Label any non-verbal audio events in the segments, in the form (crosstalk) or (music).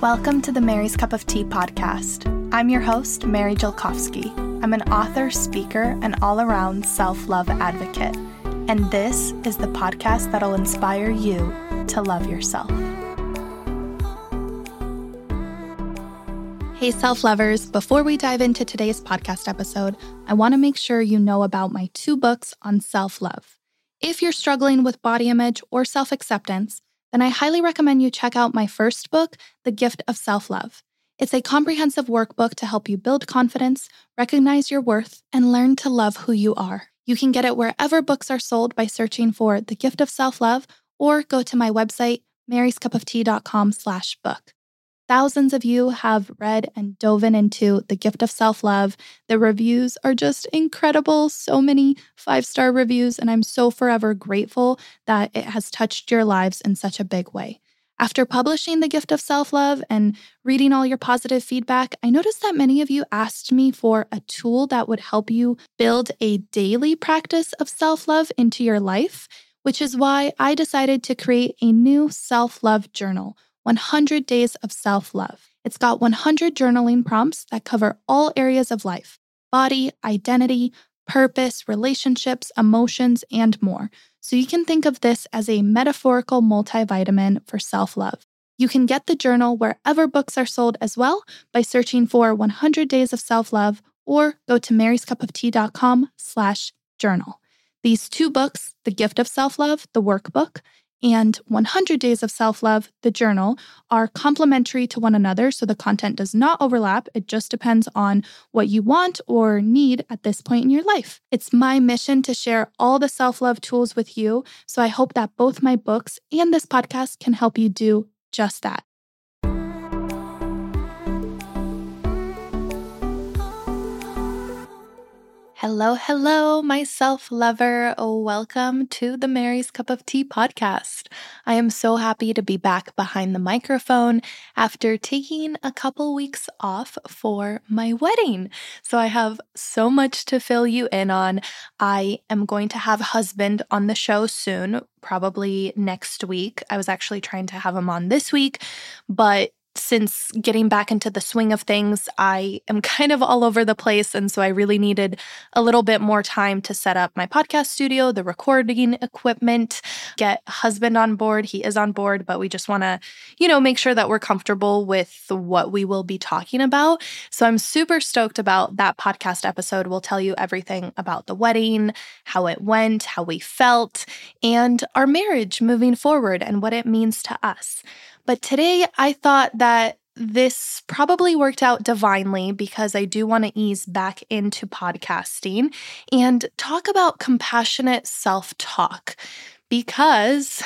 Welcome to the Mary's Cup of Tea podcast. I'm your host, Mary Jelkovsky. I'm an author, speaker, and all around self love advocate. And this is the podcast that'll inspire you to love yourself. Hey, self lovers, before we dive into today's podcast episode, I want to make sure you know about my two books on self love. If you're struggling with body image or self acceptance, then I highly recommend you check out my first book, The Gift of Self Love. It's a comprehensive workbook to help you build confidence, recognize your worth, and learn to love who you are. You can get it wherever books are sold by searching for The Gift of Self Love or go to my website, maryscupoftea.com slash book. Thousands of you have read and dove into The Gift of Self Love. The reviews are just incredible. So many five star reviews, and I'm so forever grateful that it has touched your lives in such a big way. After publishing The Gift of Self Love and reading all your positive feedback, I noticed that many of you asked me for a tool that would help you build a daily practice of self love into your life, which is why I decided to create a new self love journal 100 Days of Self Love. It's got 100 journaling prompts that cover all areas of life body, identity, purpose, relationships, emotions, and more. So you can think of this as a metaphorical multivitamin for self love. You can get the journal wherever books are sold as well by searching for 100 Days of Self Love or go to maryscupoftea.com slash journal. These two books, The Gift of Self Love, the workbook, and 100 Days of Self Love, the journal, are complementary to one another. So the content does not overlap. It just depends on what you want or need at this point in your life. It's my mission to share all the self love tools with you. So I hope that both my books and this podcast can help you do just that. Hello, hello, my self lover. Welcome to the Mary's Cup of Tea podcast. I am so happy to be back behind the microphone after taking a couple weeks off for my wedding. So I have so much to fill you in on. I am going to have husband on the show soon, probably next week. I was actually trying to have him on this week, but since getting back into the swing of things, I am (laughs) kind of all over the place. And so I really needed a little bit more time to set up my podcast studio, the recording equipment, get husband on board. He is on board, but we just want to, you know, make sure that we're comfortable with what we will be talking about. So I'm super stoked about that podcast episode. We'll tell you everything about the wedding, how it went, how we felt, and our marriage moving forward and what it means to us. But today I thought that this probably worked out divinely because I do want to ease back into podcasting and talk about compassionate self talk because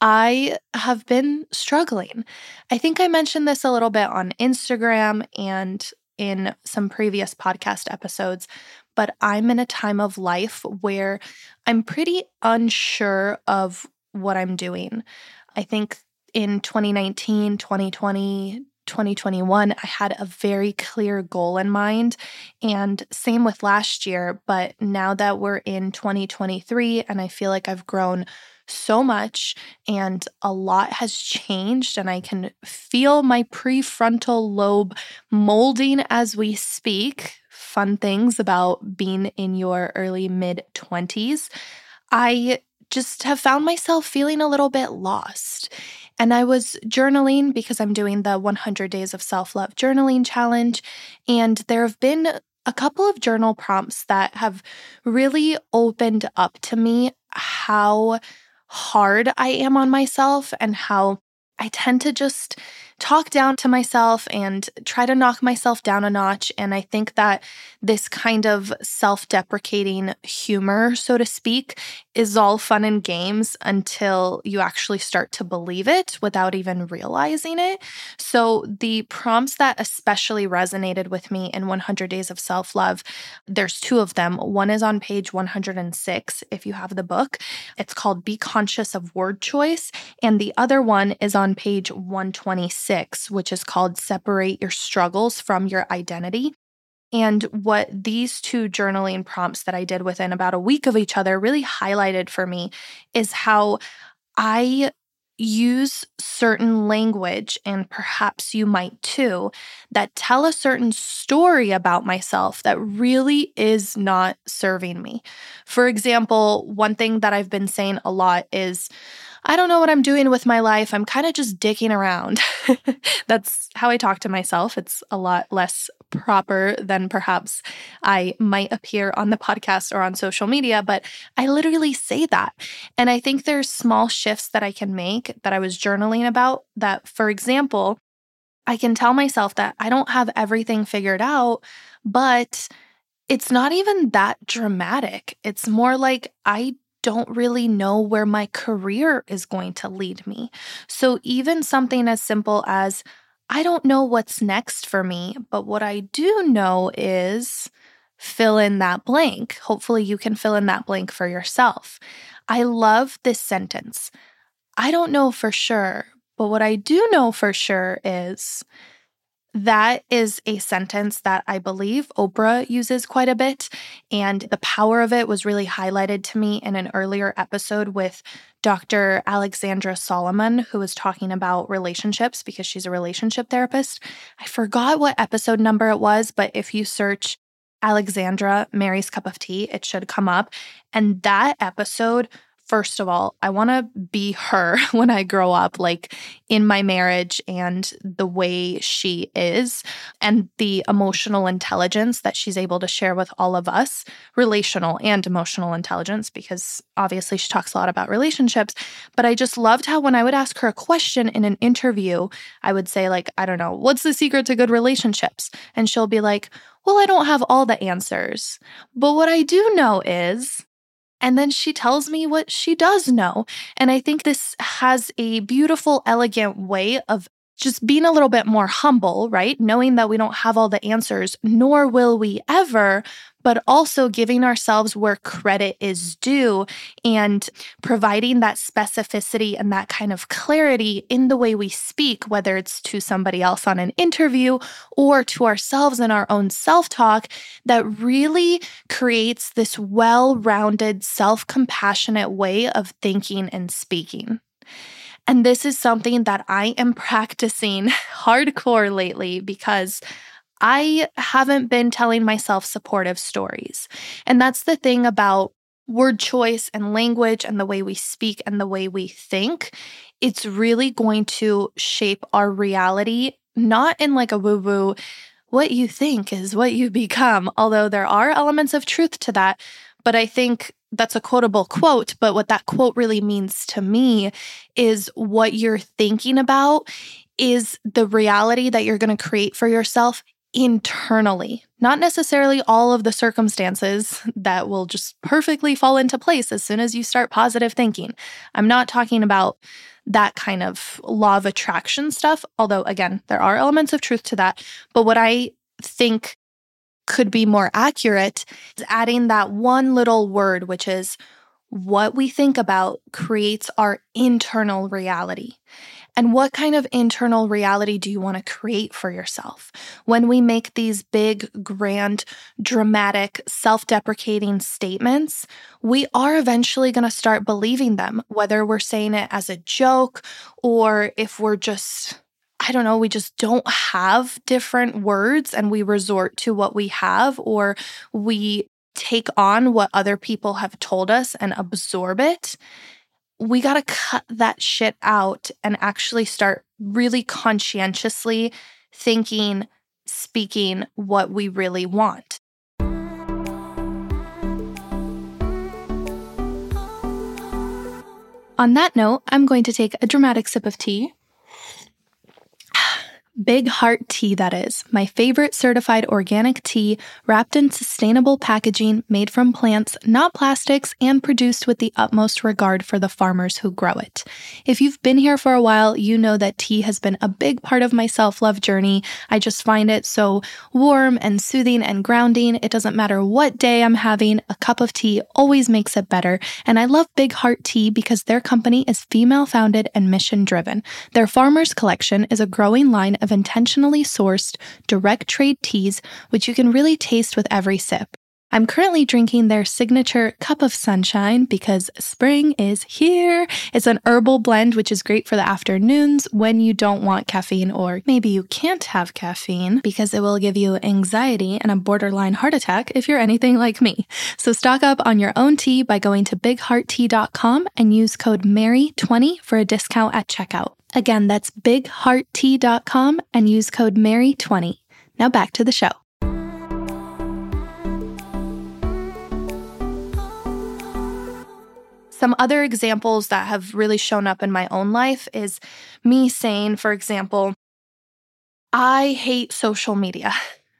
I have been struggling. I think I mentioned this a little bit on Instagram and in some previous podcast episodes, but I'm in a time of life where I'm pretty unsure of what I'm doing. I think in 2019, 2020, 2021, I had a very clear goal in mind. And same with last year. But now that we're in 2023, and I feel like I've grown so much and a lot has changed, and I can feel my prefrontal lobe molding as we speak. Fun things about being in your early mid 20s. I just have found myself feeling a little bit lost. And I was journaling because I'm doing the 100 Days of Self Love Journaling Challenge. And there have been a couple of journal prompts that have really opened up to me how hard I am on myself and how I tend to just talk down to myself and try to knock myself down a notch. And I think that this kind of self deprecating humor, so to speak, is all fun and games until you actually start to believe it without even realizing it. So, the prompts that especially resonated with me in 100 Days of Self Love, there's two of them. One is on page 106, if you have the book. It's called Be Conscious of Word Choice. And the other one is on page 126 which is called Separate Your Struggles from Your Identity. And what these two journaling prompts that I did within about a week of each other really highlighted for me is how I use certain language, and perhaps you might too, that tell a certain story about myself that really is not serving me. For example, one thing that I've been saying a lot is, I don't know what I'm doing with my life. I'm kind of just dicking around. (laughs) That's how I talk to myself. It's a lot less proper than perhaps I might appear on the podcast or on social media, but I literally say that. And I think there's small shifts that I can make that I was journaling about that, for example, I can tell myself that I don't have everything figured out, but it's not even that dramatic. It's more like I don't really know where my career is going to lead me. So, even something as simple as, I don't know what's next for me, but what I do know is fill in that blank. Hopefully, you can fill in that blank for yourself. I love this sentence. I don't know for sure, but what I do know for sure is that is a sentence that I believe Oprah uses quite a bit. And the power of it was really highlighted to me in an earlier episode with Dr. Alexandra Solomon, who was talking about relationships because she's a relationship therapist. I forgot what episode number it was, but if you search Alexandra Mary's Cup of Tea, it should come up. And that episode first of all, I want to be her (laughs) when I grow up, like in my marriage and the way she is, and the emotional intelligence that she's able to share with all of us, relational and emotional intelligence, because obviously she talks a lot about relationships. But I just loved how when I would ask her a question in an interview, I would say, like, I don't know, what's the secret to good relationships? And she'll be like, well, I don't have all the answers. But what I do know is and then she tells me what she does know. And I think this has a beautiful, elegant way of just being a little bit more humble, right? Knowing that we don't have all the answers, nor will we ever, but also giving ourselves where credit is due and providing that specificity and that kind of clarity in the way we speak, whether it's to somebody else on an interview or to ourselves in our own self talk, that really creates this well rounded, self compassionate way of thinking and speaking. And this is something that I am practicing (laughs) hardcore lately because I haven't been telling myself supportive stories. And that's the thing about word choice and language and the way we speak and the way we think. It's really going to shape our reality, not in like a woo woo, what you think is what you become, although there are elements of truth to that. But I think that's a quotable quote, but what that quote really means to me is what you're thinking about is the reality that you're going to create for yourself internally, not necessarily all of the circumstances that will just perfectly fall into place as soon as you start positive thinking. I'm not talking about that kind of law of attraction stuff, although, again, there are elements of truth to that. But what I think could be more accurate is adding that one little word, which is what we think about creates our internal reality. And what kind of internal reality do you want to create for yourself? When we make these big, grand, dramatic, self deprecating statements, we are eventually going to start believing them, whether we're saying it as a joke or if we're just I don't know, we just don't have different words and we resort to what we have, or we take on what other people have told us and absorb it we got to cut that shit out and actually start really conscientiously thinking, speaking what we really want. On that note, I'm going to take a dramatic sip of tea Big Heart Tea, that is, my favorite certified organic tea wrapped in sustainable packaging made from plants, not plastics, and produced with the utmost regard for the farmers who grow it. If you've been here for a while, you know that tea has been a big part of my self love journey. I just find it so warm and soothing and grounding. It doesn't matter what day I'm having, a cup of tea always makes it better. And I love Big Heart Tea because their company is female founded and mission driven. Their Farmers Collection is a growing line of of intentionally sourced, direct trade teas, which you can really taste with every sip. I'm currently drinking their signature cup of sunshine because spring is here. It's an herbal blend, which is great for the afternoons when you don't want caffeine, or maybe you can't have caffeine because it will give you anxiety and a borderline heart attack if you're anything like me. So stock up on your own tea by going to bighearttea.com and use code MARY20 for a discount at checkout. Again, that's bighearttea.com and use code MARY20. Now back to the show. Some other examples that have really shown up in my own life is me saying, for example, I hate social media.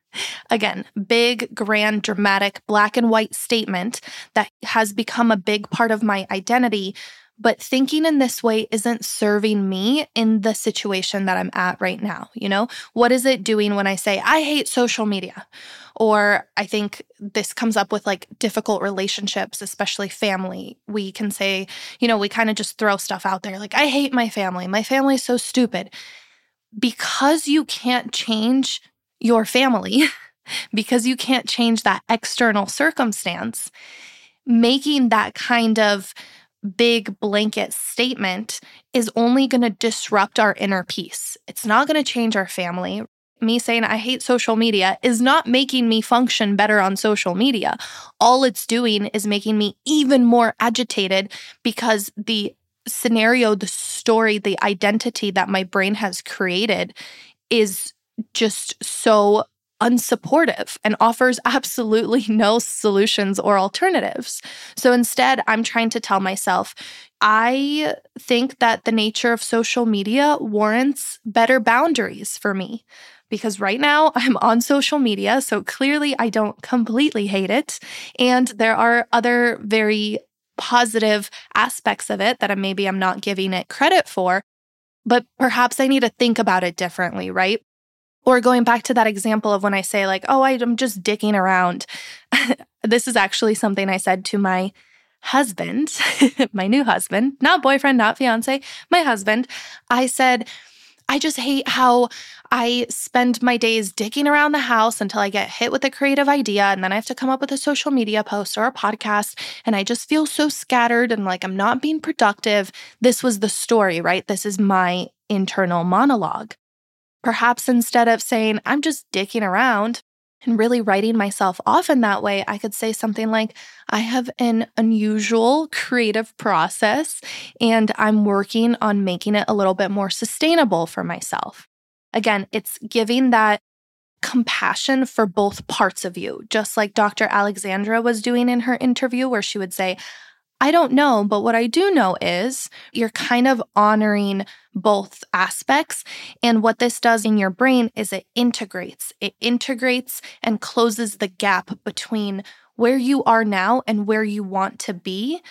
(laughs) Again, big, grand, dramatic, black and white statement that has become a big part of my identity but thinking in this way isn't serving me in the situation that I'm at right now. You know, what is it doing when I say, I hate social media? Or I think this comes up with like difficult relationships, especially family. We can say, you know, we kind of just throw stuff out there like, I hate my family. My family is so stupid. Because you can't change your family, (laughs) because you can't change that external circumstance, making that kind of big blanket statement is only going to disrupt our inner peace. It's not going to change our family. Me saying I hate social media is not making me function better on social media. All it's doing is making me even more agitated because the scenario, the story, the identity that my brain has created is just so unsupportive and offers absolutely (laughs) no solutions or alternatives. So instead, I'm trying to tell myself, I think that the nature of social media warrants better boundaries for me. Because right now (laughs) I'm on social media, so clearly I don't completely hate it. And there are other very positive aspects of it that maybe I'm not giving it credit for. But perhaps I need to think about it differently, right? Or going back to that example of when I say, like, oh, I'm just dicking around. (laughs) this is actually something I said to my husband, (laughs) my new husband, not boyfriend, not fiance, my husband. I said, I just hate how I spend my days dicking around the house until I get hit with a creative idea. And then I have to come up with a social media post or a podcast. And I just feel so scattered and like I'm not being productive. This was the story, right? This is my internal monologue. Perhaps instead of saying, I'm just dicking around and really writing myself off in that way, I could say something like, I have an unusual creative process and I'm working on making it a little bit more sustainable for myself. Again, it's giving that compassion for both parts of you, just like Dr. Alexandra was doing in her interview, where she would say, I don't know, but what I do know is you're kind of honoring both aspects. And what this does in your brain is it integrates, it integrates and closes the gap between where you are now and where you want to be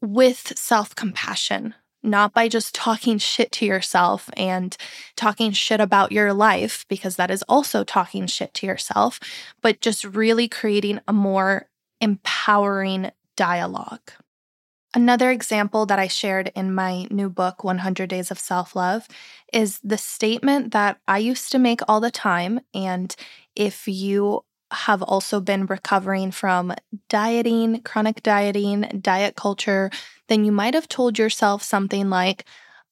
with self compassion, not by just talking shit to yourself and talking shit about your life, because that is also talking shit to yourself, but just really creating a more empowering dialogue. Another example that I shared in my new book, 100 Days of Self Love, is the statement that I used to make all the time. And if you have also been recovering from dieting, chronic dieting, diet culture, then you might have told yourself something like,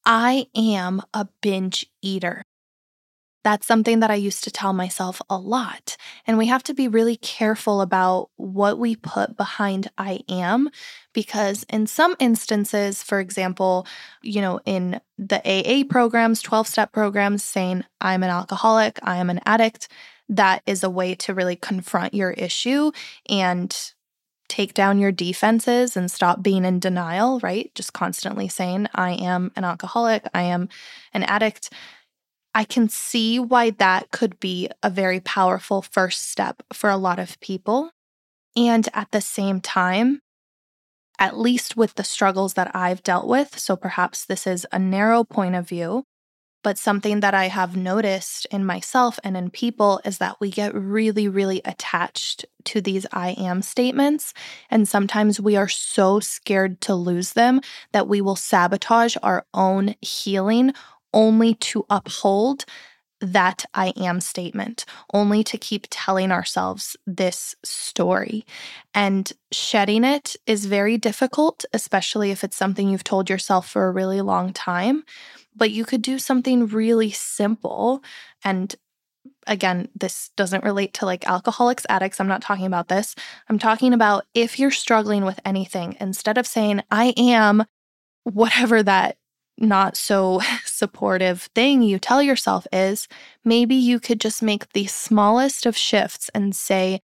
I am a binge eater. That's something that I used to tell myself a lot. And we have to be really careful about what we put behind I am, because in some instances, for example, you know, in the AA programs, 12 step programs, saying I'm an alcoholic, I am an addict, that is a way to really confront your issue and take down your defenses and stop being in denial, right? Just constantly saying, I am an alcoholic, I am an addict I can see why that could be a very powerful first step for a lot of people. And at the same time, at least with the struggles that I've dealt with, so perhaps this is a narrow point of view, but something that I have noticed in myself and in people is that we get really, really attached to these I am statements. And sometimes we are so scared to lose them that we will sabotage our own healing only to uphold that I am statement, only to keep telling ourselves this story. And shedding it is very difficult, especially if it's something you've told yourself for a really long time. But you could do something really simple. And again, this doesn't relate to like alcoholics, addicts. I'm not talking about this. I'm talking about if you're struggling with anything, instead of saying, I am whatever that not so (laughs) supportive thing you tell yourself is, maybe you could just make the smallest of shifts and say,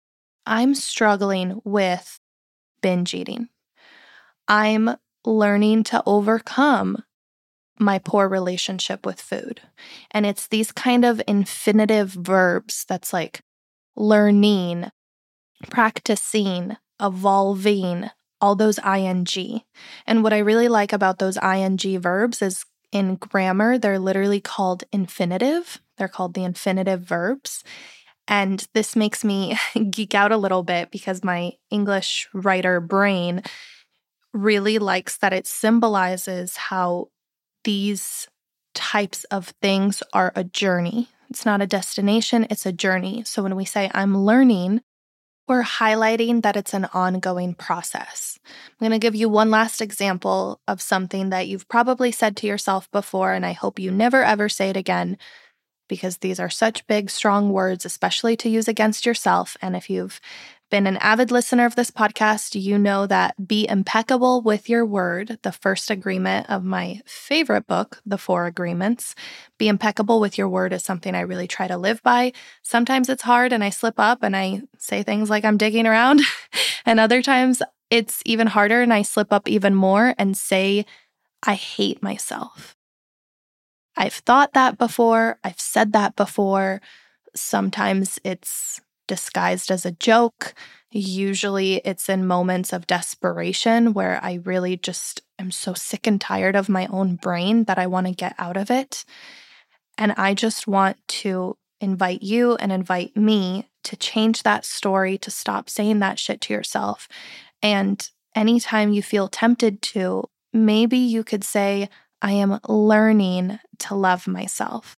I'm struggling with binge eating. I'm learning to overcome my poor relationship with food. And it's these kind of infinitive verbs that's like learning, practicing, evolving, all those ing. And what I really like about those ing verbs is in grammar, they're literally called infinitive. They're called the infinitive verbs. And this makes me (laughs) geek out a little bit because my English writer brain really likes that it symbolizes how these types of things are a journey. It's not a destination, it's a journey. So when we say I'm learning, we're highlighting that it's an ongoing process. I'm going to give you one last example of something that you've probably said to yourself before, and I hope you never ever say it again because these are such big, strong words, especially to use against yourself. And if you've been an avid listener of this podcast, you know that be impeccable with your word, the first agreement of my favorite book, The Four Agreements. Be impeccable with your word is something I really try to live by. Sometimes it's hard and I slip up and I say things like I'm digging around. (laughs) and other times it's even harder and I slip up even more and say, I hate myself. I've thought that before. I've said that before. Sometimes it's disguised as a joke. Usually it's in moments of desperation where I really just am so sick and tired of my own brain that I want to get out of it. And I just want to invite you and invite me to change that story, to stop saying that shit to yourself. And anytime you feel tempted to, maybe you could say, I am learning to love myself.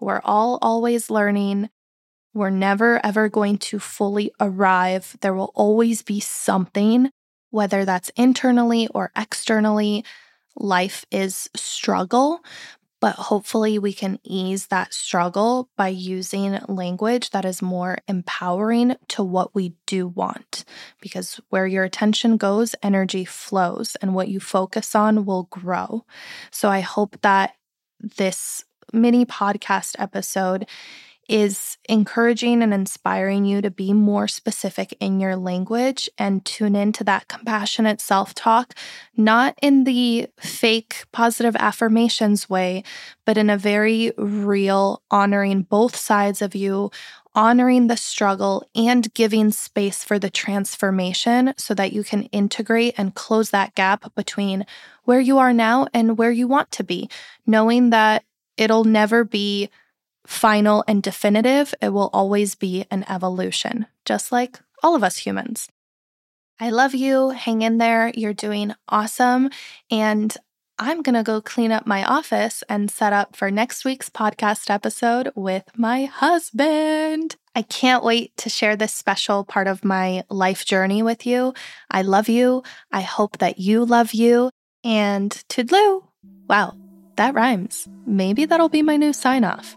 We're all always learning. We're never ever going to fully arrive. There will always be something, whether that's internally or externally. Life is struggle, but hopefully we can ease that struggle by using language that is more empowering to what we do want. Because where your attention goes, energy flows, and what you focus on will grow. So I hope that this mini podcast episode is encouraging and inspiring you to be more specific in your language and tune into that compassionate self talk, not in the fake positive affirmations way, but in a very real, honoring both sides of you, honoring the struggle and giving space for the transformation so that you can integrate and close that gap between where you are now and where you want to be, knowing that it'll never be final and definitive. It will always be an evolution, just like all of us humans. I love you. Hang in there. You're doing awesome. And I'm going to go clean up my office and set up for next week's podcast episode with my husband. I can't wait to share this special part of my life journey with you. I love you. I hope that you love you. And toodloo. Wow, that rhymes. Maybe that'll be my new sign off.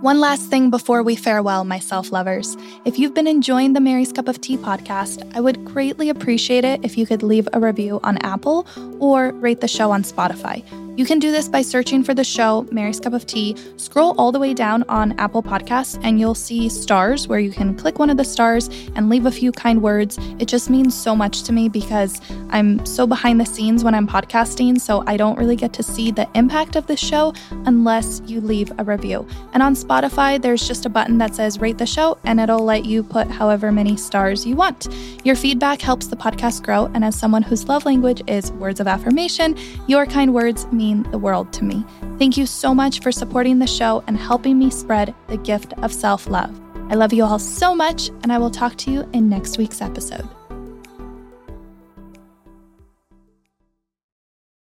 One last thing before we farewell, my self lovers. If you've been enjoying the Mary's Cup of Tea podcast, I would greatly appreciate it if you could leave a review on Apple or rate the show on Spotify. You can do this by searching for the show Mary's Cup of Tea. Scroll all the way down on Apple Podcasts and you'll see stars where you can click one of the stars and leave a few kind words. It just means so much to me because I'm so behind the scenes when I'm podcasting, so I don't really get to see the impact of the show unless you leave a review. And on Spotify, there's just a button that says rate the show and it'll let you put however many stars you want. Your feedback helps the podcast grow, and as someone whose love language is words of affirmation, your kind words mean mean the world to me. Thank you so much for supporting the show and helping me spread the gift of self love. I love you all so much, and I will talk to you in next week's episode.